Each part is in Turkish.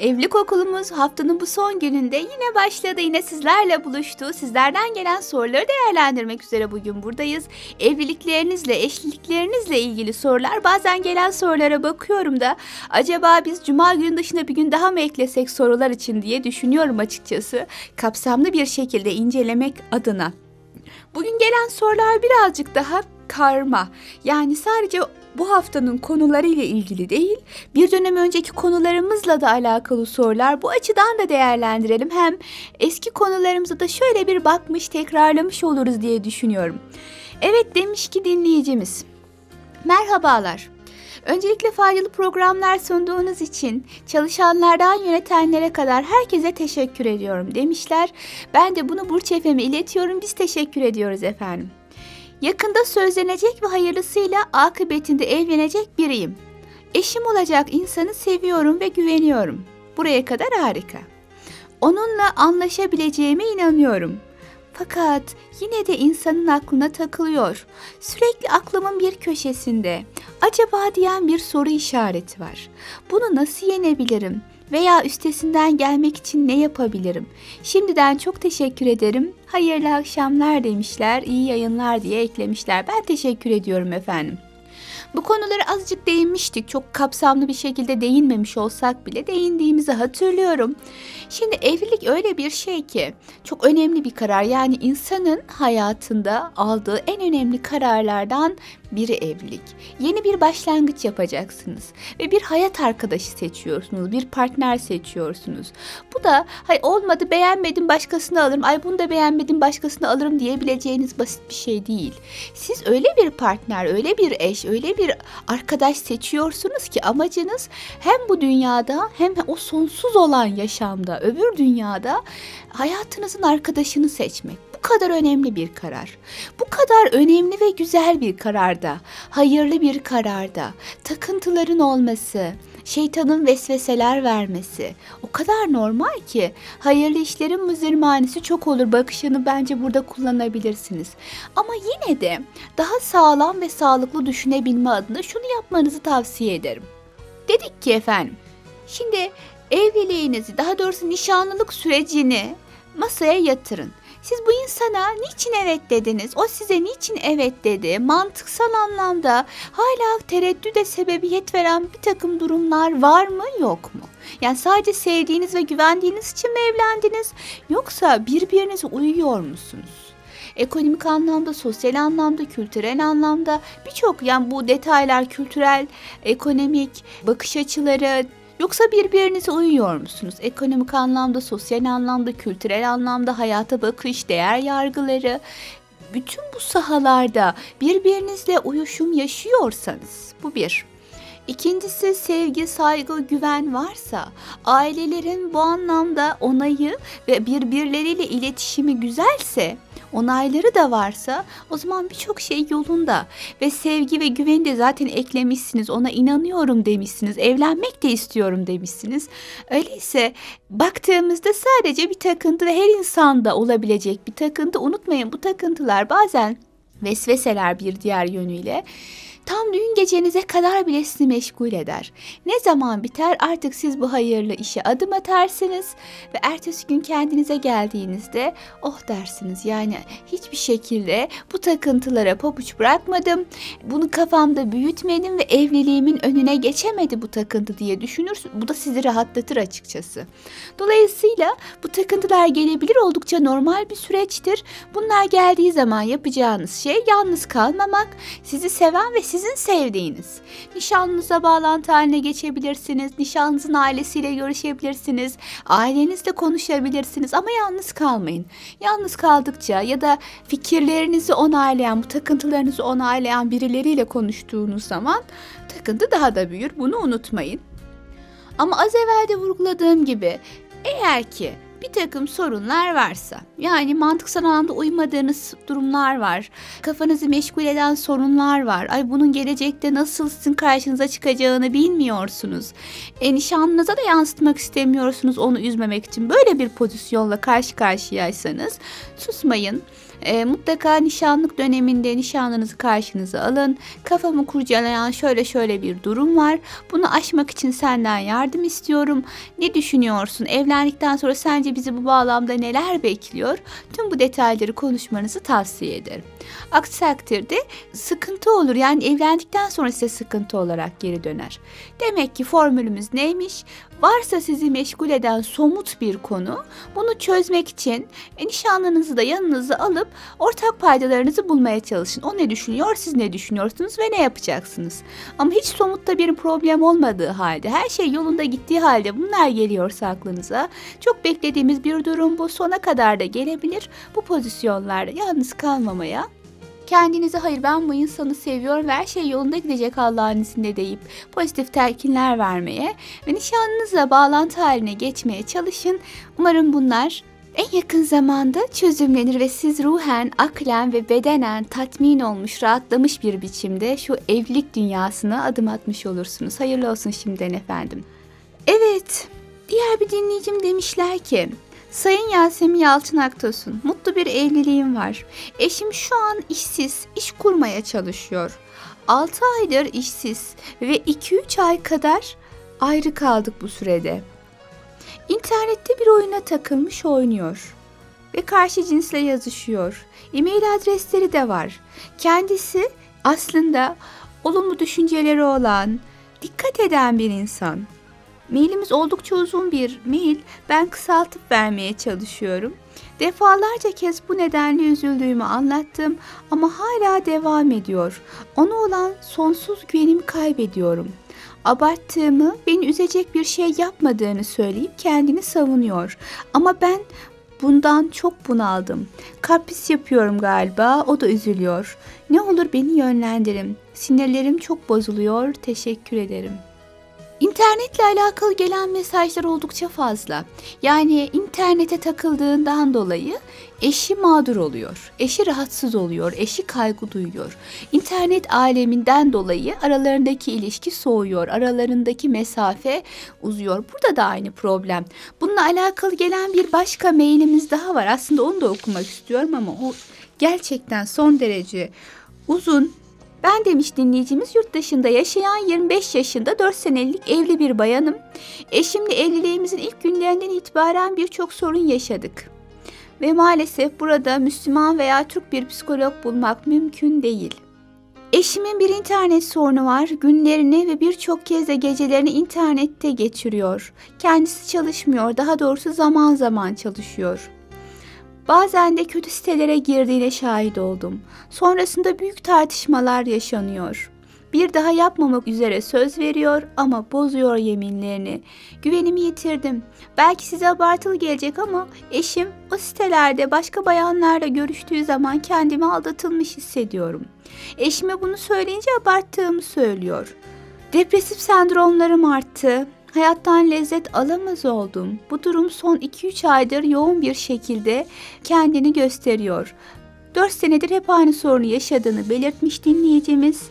Evlilik okulumuz haftanın bu son gününde yine başladı. Yine sizlerle buluştu. Sizlerden gelen soruları değerlendirmek üzere bugün buradayız. Evliliklerinizle, eşliklerinizle ilgili sorular. Bazen gelen sorulara bakıyorum da acaba biz cuma günü dışında bir gün daha mı eklesek sorular için diye düşünüyorum açıkçası. Kapsamlı bir şekilde incelemek adına. Bugün gelen sorular birazcık daha karma. Yani sadece bu haftanın konuları ile ilgili değil, bir dönem önceki konularımızla da alakalı sorular bu açıdan da değerlendirelim. Hem eski konularımıza da şöyle bir bakmış, tekrarlamış oluruz diye düşünüyorum. Evet demiş ki dinleyicimiz. Merhabalar. Öncelikle faydalı programlar sunduğunuz için çalışanlardan yönetenlere kadar herkese teşekkür ediyorum demişler. Ben de bunu Burç Efem'e iletiyorum. Biz teşekkür ediyoruz efendim. Yakında sözlenecek ve hayırlısıyla akıbetinde evlenecek biriyim. Eşim olacak insanı seviyorum ve güveniyorum. Buraya kadar harika. Onunla anlaşabileceğime inanıyorum. Fakat yine de insanın aklına takılıyor. Sürekli aklımın bir köşesinde acaba diyen bir soru işareti var. Bunu nasıl yenebilirim? Veya üstesinden gelmek için ne yapabilirim? Şimdiden çok teşekkür ederim. Hayırlı akşamlar demişler, iyi yayınlar diye eklemişler. Ben teşekkür ediyorum efendim. Bu konulara azıcık değinmiştik. Çok kapsamlı bir şekilde değinmemiş olsak bile değindiğimizi hatırlıyorum. Şimdi evlilik öyle bir şey ki çok önemli bir karar. Yani insanın hayatında aldığı en önemli kararlardan biri evlilik. Yeni bir başlangıç yapacaksınız ve bir hayat arkadaşı seçiyorsunuz, bir partner seçiyorsunuz. Bu da hay olmadı beğenmedim başkasını alırım, ay bunu da beğenmedim başkasını alırım diyebileceğiniz basit bir şey değil. Siz öyle bir partner, öyle bir eş, öyle bir arkadaş seçiyorsunuz ki amacınız hem bu dünyada hem o sonsuz olan yaşamda, öbür dünyada hayatınızın arkadaşını seçmek bu kadar önemli bir karar. Bu kadar önemli ve güzel bir kararda, hayırlı bir kararda, takıntıların olması, şeytanın vesveseler vermesi o kadar normal ki hayırlı işlerin müzirmanesi çok olur bakışını bence burada kullanabilirsiniz. Ama yine de daha sağlam ve sağlıklı düşünebilme adına şunu yapmanızı tavsiye ederim. Dedik ki efendim, şimdi evliliğinizi daha doğrusu nişanlılık sürecini masaya yatırın. Siz bu insana niçin evet dediniz? O size niçin evet dedi? Mantıksal anlamda hala tereddüde sebebiyet veren bir takım durumlar var mı yok mu? Yani sadece sevdiğiniz ve güvendiğiniz için mi evlendiniz? Yoksa birbirinize uyuyor musunuz? Ekonomik anlamda, sosyal anlamda, kültürel anlamda birçok yani bu detaylar kültürel, ekonomik bakış açıları, Yoksa birbirinize uyuyor musunuz? Ekonomik anlamda, sosyal anlamda, kültürel anlamda, hayata bakış, değer yargıları, bütün bu sahalarda birbirinizle uyuşum yaşıyorsanız bu bir. İkincisi sevgi, saygı, güven varsa, ailelerin bu anlamda onayı ve birbirleriyle iletişimi güzelse onayları da varsa o zaman birçok şey yolunda ve sevgi ve güveni de zaten eklemişsiniz. Ona inanıyorum demişsiniz. Evlenmek de istiyorum demişsiniz. Öyleyse baktığımızda sadece bir takıntı ve her insanda olabilecek bir takıntı. Unutmayın bu takıntılar bazen vesveseler bir diğer yönüyle Tam düğün gecenize kadar bile sizi meşgul eder. Ne zaman biter artık siz bu hayırlı işe adım atarsınız ve ertesi gün kendinize geldiğinizde oh dersiniz. Yani hiçbir şekilde bu takıntılara pabuç bırakmadım. Bunu kafamda büyütmedim ve evliliğimin önüne geçemedi bu takıntı diye düşünürsün. Bu da sizi rahatlatır açıkçası. Dolayısıyla bu takıntılar gelebilir oldukça normal bir süreçtir. Bunlar geldiği zaman yapacağınız şey yalnız kalmamak, sizi seven ve sizin sevdiğiniz. Nişanlınıza bağlantı haline geçebilirsiniz. Nişanlınızın ailesiyle görüşebilirsiniz. Ailenizle konuşabilirsiniz ama yalnız kalmayın. Yalnız kaldıkça ya da fikirlerinizi onaylayan, bu takıntılarınızı onaylayan birileriyle konuştuğunuz zaman takıntı daha da büyür. Bunu unutmayın. Ama az evvel de vurguladığım gibi eğer ki bir takım sorunlar varsa, yani mantıksal anlamda uymadığınız durumlar var, kafanızı meşgul eden sorunlar var, ay bunun gelecekte nasıl sizin karşınıza çıkacağını bilmiyorsunuz, e, nişanlınıza da yansıtmak istemiyorsunuz onu üzmemek için, böyle bir pozisyonla karşı karşıyaysanız susmayın. E, mutlaka nişanlık döneminde nişanlınızı karşınıza alın. Kafamı kurcalayan şöyle şöyle bir durum var. Bunu aşmak için senden yardım istiyorum. Ne düşünüyorsun? Evlendikten sonra sence bizi bu bağlamda neler bekliyor? Tüm bu detayları konuşmanızı tavsiye ederim. Aksi takdirde sıkıntı olur. Yani evlendikten sonra size sıkıntı olarak geri döner. Demek ki formülümüz neymiş? Varsa sizi meşgul eden somut bir konu, bunu çözmek için nişanlınızı da yanınıza alıp ortak paydalarınızı bulmaya çalışın. O ne düşünüyor, siz ne düşünüyorsunuz ve ne yapacaksınız? Ama hiç somutta bir problem olmadığı halde, her şey yolunda gittiği halde bunlar geliyorsa aklınıza, çok beklediğimiz bir durum bu. Sona kadar da gelebilir. Bu pozisyonlarda yalnız kalmamaya kendinize hayır ben bu insanı seviyorum ve her şey yolunda gidecek Allah'ın izniyle deyip pozitif telkinler vermeye ve nişanlınızla bağlantı haline geçmeye çalışın. Umarım bunlar en yakın zamanda çözümlenir ve siz ruhen, aklen ve bedenen tatmin olmuş, rahatlamış bir biçimde şu evlilik dünyasına adım atmış olursunuz. Hayırlı olsun şimdiden efendim. Evet, diğer bir dinleyicim demişler ki Sayın Yasemin Yalçın Aktosun, mutlu bir evliliğim var. Eşim şu an işsiz, iş kurmaya çalışıyor. 6 aydır işsiz ve 2-3 ay kadar ayrı kaldık bu sürede. İnternette bir oyuna takılmış oynuyor ve karşı cinsle yazışıyor. E-mail adresleri de var. Kendisi aslında olumlu düşünceleri olan, dikkat eden bir insan. Mailimiz oldukça uzun bir mail. Ben kısaltıp vermeye çalışıyorum. Defalarca kez bu nedenle üzüldüğümü anlattım ama hala devam ediyor. Ona olan sonsuz güvenimi kaybediyorum. Abarttığımı, beni üzecek bir şey yapmadığını söyleyip kendini savunuyor. Ama ben bundan çok bunaldım. Kapris yapıyorum galiba, o da üzülüyor. Ne olur beni yönlendirin. Sinirlerim çok bozuluyor. Teşekkür ederim.'' İnternetle alakalı gelen mesajlar oldukça fazla. Yani internete takıldığından dolayı eşi mağdur oluyor. Eşi rahatsız oluyor, eşi kaygı duyuyor. İnternet aleminden dolayı aralarındaki ilişki soğuyor, aralarındaki mesafe uzuyor. Burada da aynı problem. Bununla alakalı gelen bir başka mailimiz daha var. Aslında onu da okumak istiyorum ama o gerçekten son derece uzun ben demiş dinleyicimiz yurt dışında yaşayan 25 yaşında 4 senelik evli bir bayanım. Eşimle evliliğimizin ilk günlerinden itibaren birçok sorun yaşadık. Ve maalesef burada Müslüman veya Türk bir psikolog bulmak mümkün değil. Eşimin bir internet sorunu var. Günlerini ve birçok kez de gecelerini internette geçiriyor. Kendisi çalışmıyor, daha doğrusu zaman zaman çalışıyor. Bazen de kötü sitelere girdiğine şahit oldum. Sonrasında büyük tartışmalar yaşanıyor. Bir daha yapmamak üzere söz veriyor ama bozuyor yeminlerini. Güvenimi yitirdim. Belki size abartılı gelecek ama eşim o sitelerde başka bayanlarla görüştüğü zaman kendimi aldatılmış hissediyorum. Eşime bunu söyleyince abarttığımı söylüyor. Depresif sendromlarım arttı. Hayattan lezzet alamaz oldum. Bu durum son 2-3 aydır yoğun bir şekilde kendini gösteriyor. 4 senedir hep aynı sorunu yaşadığını belirtmiş dinleyicimiz.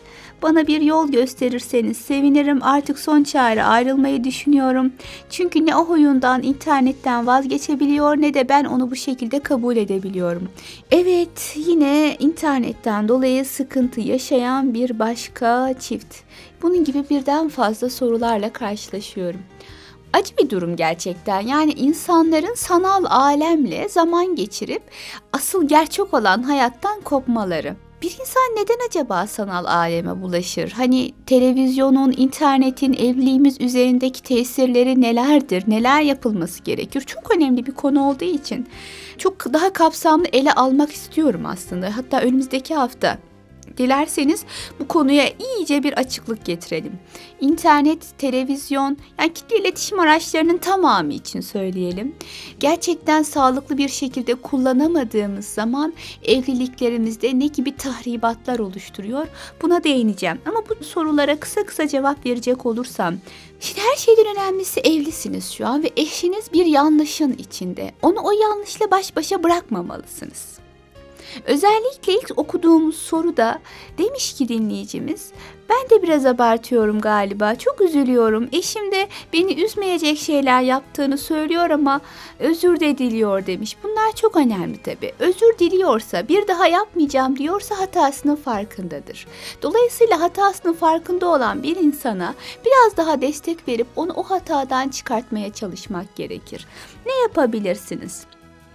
Bana bir yol gösterirseniz sevinirim. Artık son çare ayrılmayı düşünüyorum. Çünkü ne o huyundan internetten vazgeçebiliyor ne de ben onu bu şekilde kabul edebiliyorum. Evet, yine internetten dolayı sıkıntı yaşayan bir başka çift. Bunun gibi birden fazla sorularla karşılaşıyorum. Acı bir durum gerçekten. Yani insanların sanal alemle zaman geçirip asıl gerçek olan hayattan kopmaları. Bir insan neden acaba sanal aleme bulaşır? Hani televizyonun, internetin evliliğimiz üzerindeki tesirleri nelerdir? Neler yapılması gerekir? Çok önemli bir konu olduğu için çok daha kapsamlı ele almak istiyorum aslında. Hatta önümüzdeki hafta Dilerseniz bu konuya iyice bir açıklık getirelim. İnternet, televizyon, yani kitle iletişim araçlarının tamamı için söyleyelim. Gerçekten sağlıklı bir şekilde kullanamadığımız zaman evliliklerimizde ne gibi tahribatlar oluşturuyor? Buna değineceğim. Ama bu sorulara kısa kısa cevap verecek olursam Şimdi her şeyden önemlisi evlisiniz şu an ve eşiniz bir yanlışın içinde. Onu o yanlışla baş başa bırakmamalısınız. Özellikle ilk okuduğumuz soruda demiş ki dinleyicimiz ben de biraz abartıyorum galiba. Çok üzülüyorum. Eşim de beni üzmeyecek şeyler yaptığını söylüyor ama özür de diliyor demiş. Bunlar çok önemli tabii. Özür diliyorsa, bir daha yapmayacağım diyorsa hatasının farkındadır. Dolayısıyla hatasının farkında olan bir insana biraz daha destek verip onu o hatadan çıkartmaya çalışmak gerekir. Ne yapabilirsiniz?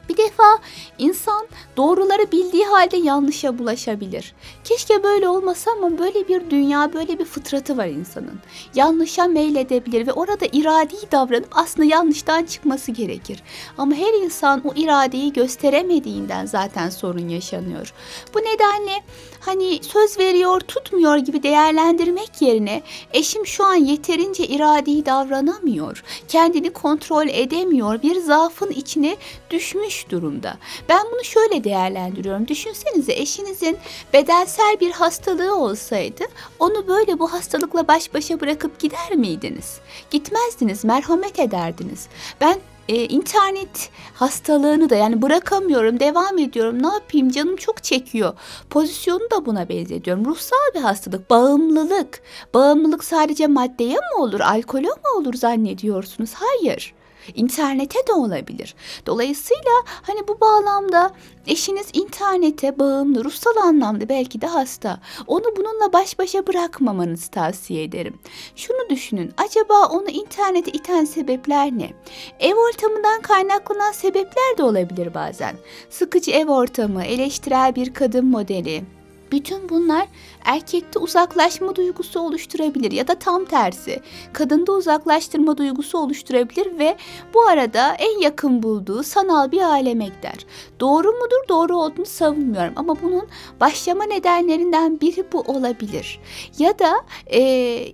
Bir defa insan doğruları bildiği halde yanlışa bulaşabilir. Keşke böyle olmasa ama böyle bir dünya, böyle bir fıtratı var insanın. Yanlışa meyledebilir ve orada iradi davranıp aslında yanlıştan çıkması gerekir. Ama her insan o iradeyi gösteremediğinden zaten sorun yaşanıyor. Bu nedenle hani söz veriyor, tutmuyor gibi değerlendirmek yerine eşim şu an yeterince iradi davranamıyor. Kendini kontrol edemiyor. Bir zaafın içine düşmüş durumda. Ben bunu şöyle değerlendiriyorum. Düşünsenize eşinizin bedensel bir hastalığı olsaydı onu böyle bu hastalıkla baş başa bırakıp gider miydiniz? Gitmezdiniz, merhamet ederdiniz. Ben e, internet hastalığını da yani bırakamıyorum, devam ediyorum. Ne yapayım? Canım çok çekiyor. Pozisyonu da buna benzetiyorum. Ruhsal bir hastalık, bağımlılık. Bağımlılık sadece maddeye mi olur, alkole mi olur zannediyorsunuz? Hayır. İnternete de olabilir. Dolayısıyla hani bu bağlamda eşiniz internete bağımlı, ruhsal anlamda belki de hasta. Onu bununla baş başa bırakmamanızı tavsiye ederim. Şunu düşünün. Acaba onu internete iten sebepler ne? Ev ortamından kaynaklanan sebepler de olabilir bazen. Sıkıcı ev ortamı, eleştirel bir kadın modeli, bütün bunlar erkekte uzaklaşma duygusu oluşturabilir ya da tam tersi kadında uzaklaştırma duygusu oluşturabilir ve bu arada en yakın bulduğu sanal bir aleme gider. Doğru mudur? Doğru olduğunu savunmuyorum ama bunun başlama nedenlerinden biri bu olabilir. Ya da e,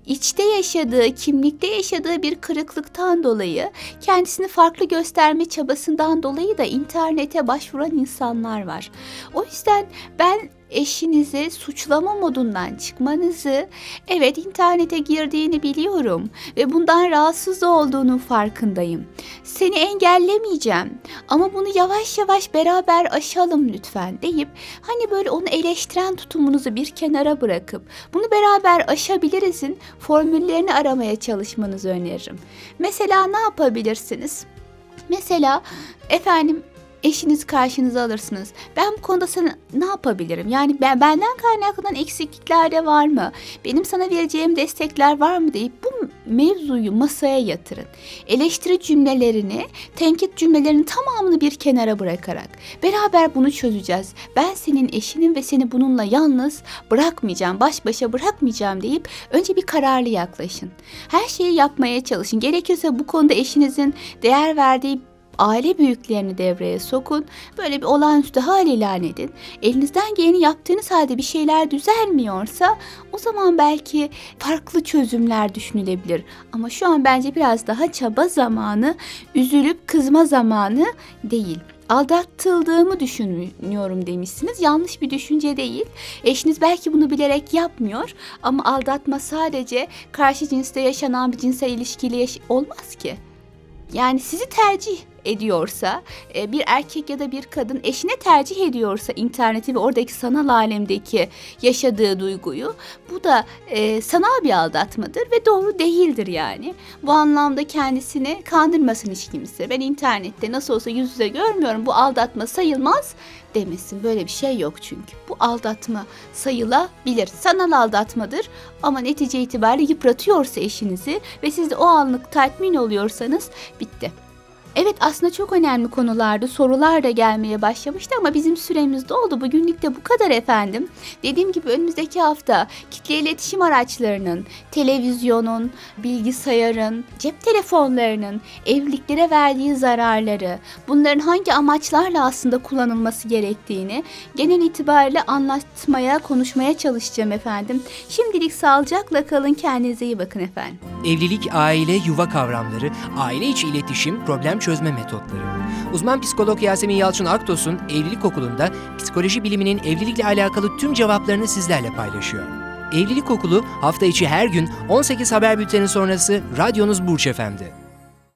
içte yaşadığı, kimlikte yaşadığı bir kırıklıktan dolayı kendisini farklı gösterme çabasından dolayı da internete başvuran insanlar var. O yüzden ben eşinizi suçlama modundan çıkmanızı, evet internete girdiğini biliyorum ve bundan rahatsız olduğunun farkındayım. Seni engellemeyeceğim ama bunu yavaş yavaş beraber aşalım lütfen deyip hani böyle onu eleştiren tutumunuzu bir kenara bırakıp bunu beraber aşabilirizin formüllerini aramaya çalışmanızı öneririm. Mesela ne yapabilirsiniz? Mesela efendim eşinizi karşınıza alırsınız. Ben bu konuda sana ne yapabilirim? Yani ben benden kaynaklanan eksiklikler de var mı? Benim sana vereceğim destekler var mı deyip bu mevzuyu masaya yatırın. Eleştiri cümlelerini, tenkit cümlelerinin tamamını bir kenara bırakarak beraber bunu çözeceğiz. Ben senin eşinin ve seni bununla yalnız bırakmayacağım, baş başa bırakmayacağım deyip önce bir kararlı yaklaşın. Her şeyi yapmaya çalışın. Gerekirse bu konuda eşinizin değer verdiği aile büyüklerini devreye sokun. Böyle bir olağanüstü hal ilan edin. Elinizden geleni yaptığınız halde bir şeyler düzelmiyorsa o zaman belki farklı çözümler düşünülebilir. Ama şu an bence biraz daha çaba zamanı, üzülüp kızma zamanı değil aldatıldığımı düşünüyorum demişsiniz. Yanlış bir düşünce değil. Eşiniz belki bunu bilerek yapmıyor ama aldatma sadece karşı cinste yaşanan bir cinsel ilişkiyle yaş- olmaz ki. Yani sizi tercih ediyorsa e, bir erkek ya da bir kadın eşine tercih ediyorsa interneti ve oradaki sanal alemdeki yaşadığı duyguyu bu da e, sanal bir aldatmadır ve doğru değildir yani. Bu anlamda kendisini kandırmasın hiç kimse. Ben internette nasıl olsa yüz yüze görmüyorum bu aldatma sayılmaz demesin. Böyle bir şey yok çünkü. Bu aldatma sayılabilir. Sanal aldatmadır ama netice itibariyle yıpratıyorsa eşinizi ve siz de o anlık tatmin oluyorsanız bitti. Evet aslında çok önemli konulardı. Sorular da gelmeye başlamıştı ama bizim süremiz doldu. Bugünlük de bu kadar efendim. Dediğim gibi önümüzdeki hafta kitle iletişim araçlarının, televizyonun, bilgisayarın, cep telefonlarının evliliklere verdiği zararları, bunların hangi amaçlarla aslında kullanılması gerektiğini genel itibariyle anlatmaya, konuşmaya çalışacağım efendim. Şimdilik sağlıcakla kalın, kendinize iyi bakın efendim. Evlilik, aile, yuva kavramları, aile içi iletişim, problem çözme metotları. Uzman psikolog Yasemin Yalçın Aktos'un Evlilik Okulu'nda psikoloji biliminin evlilikle alakalı tüm cevaplarını sizlerle paylaşıyor. Evlilik Okulu hafta içi her gün 18 haber bülteni sonrası radyonuz Burç Efendi.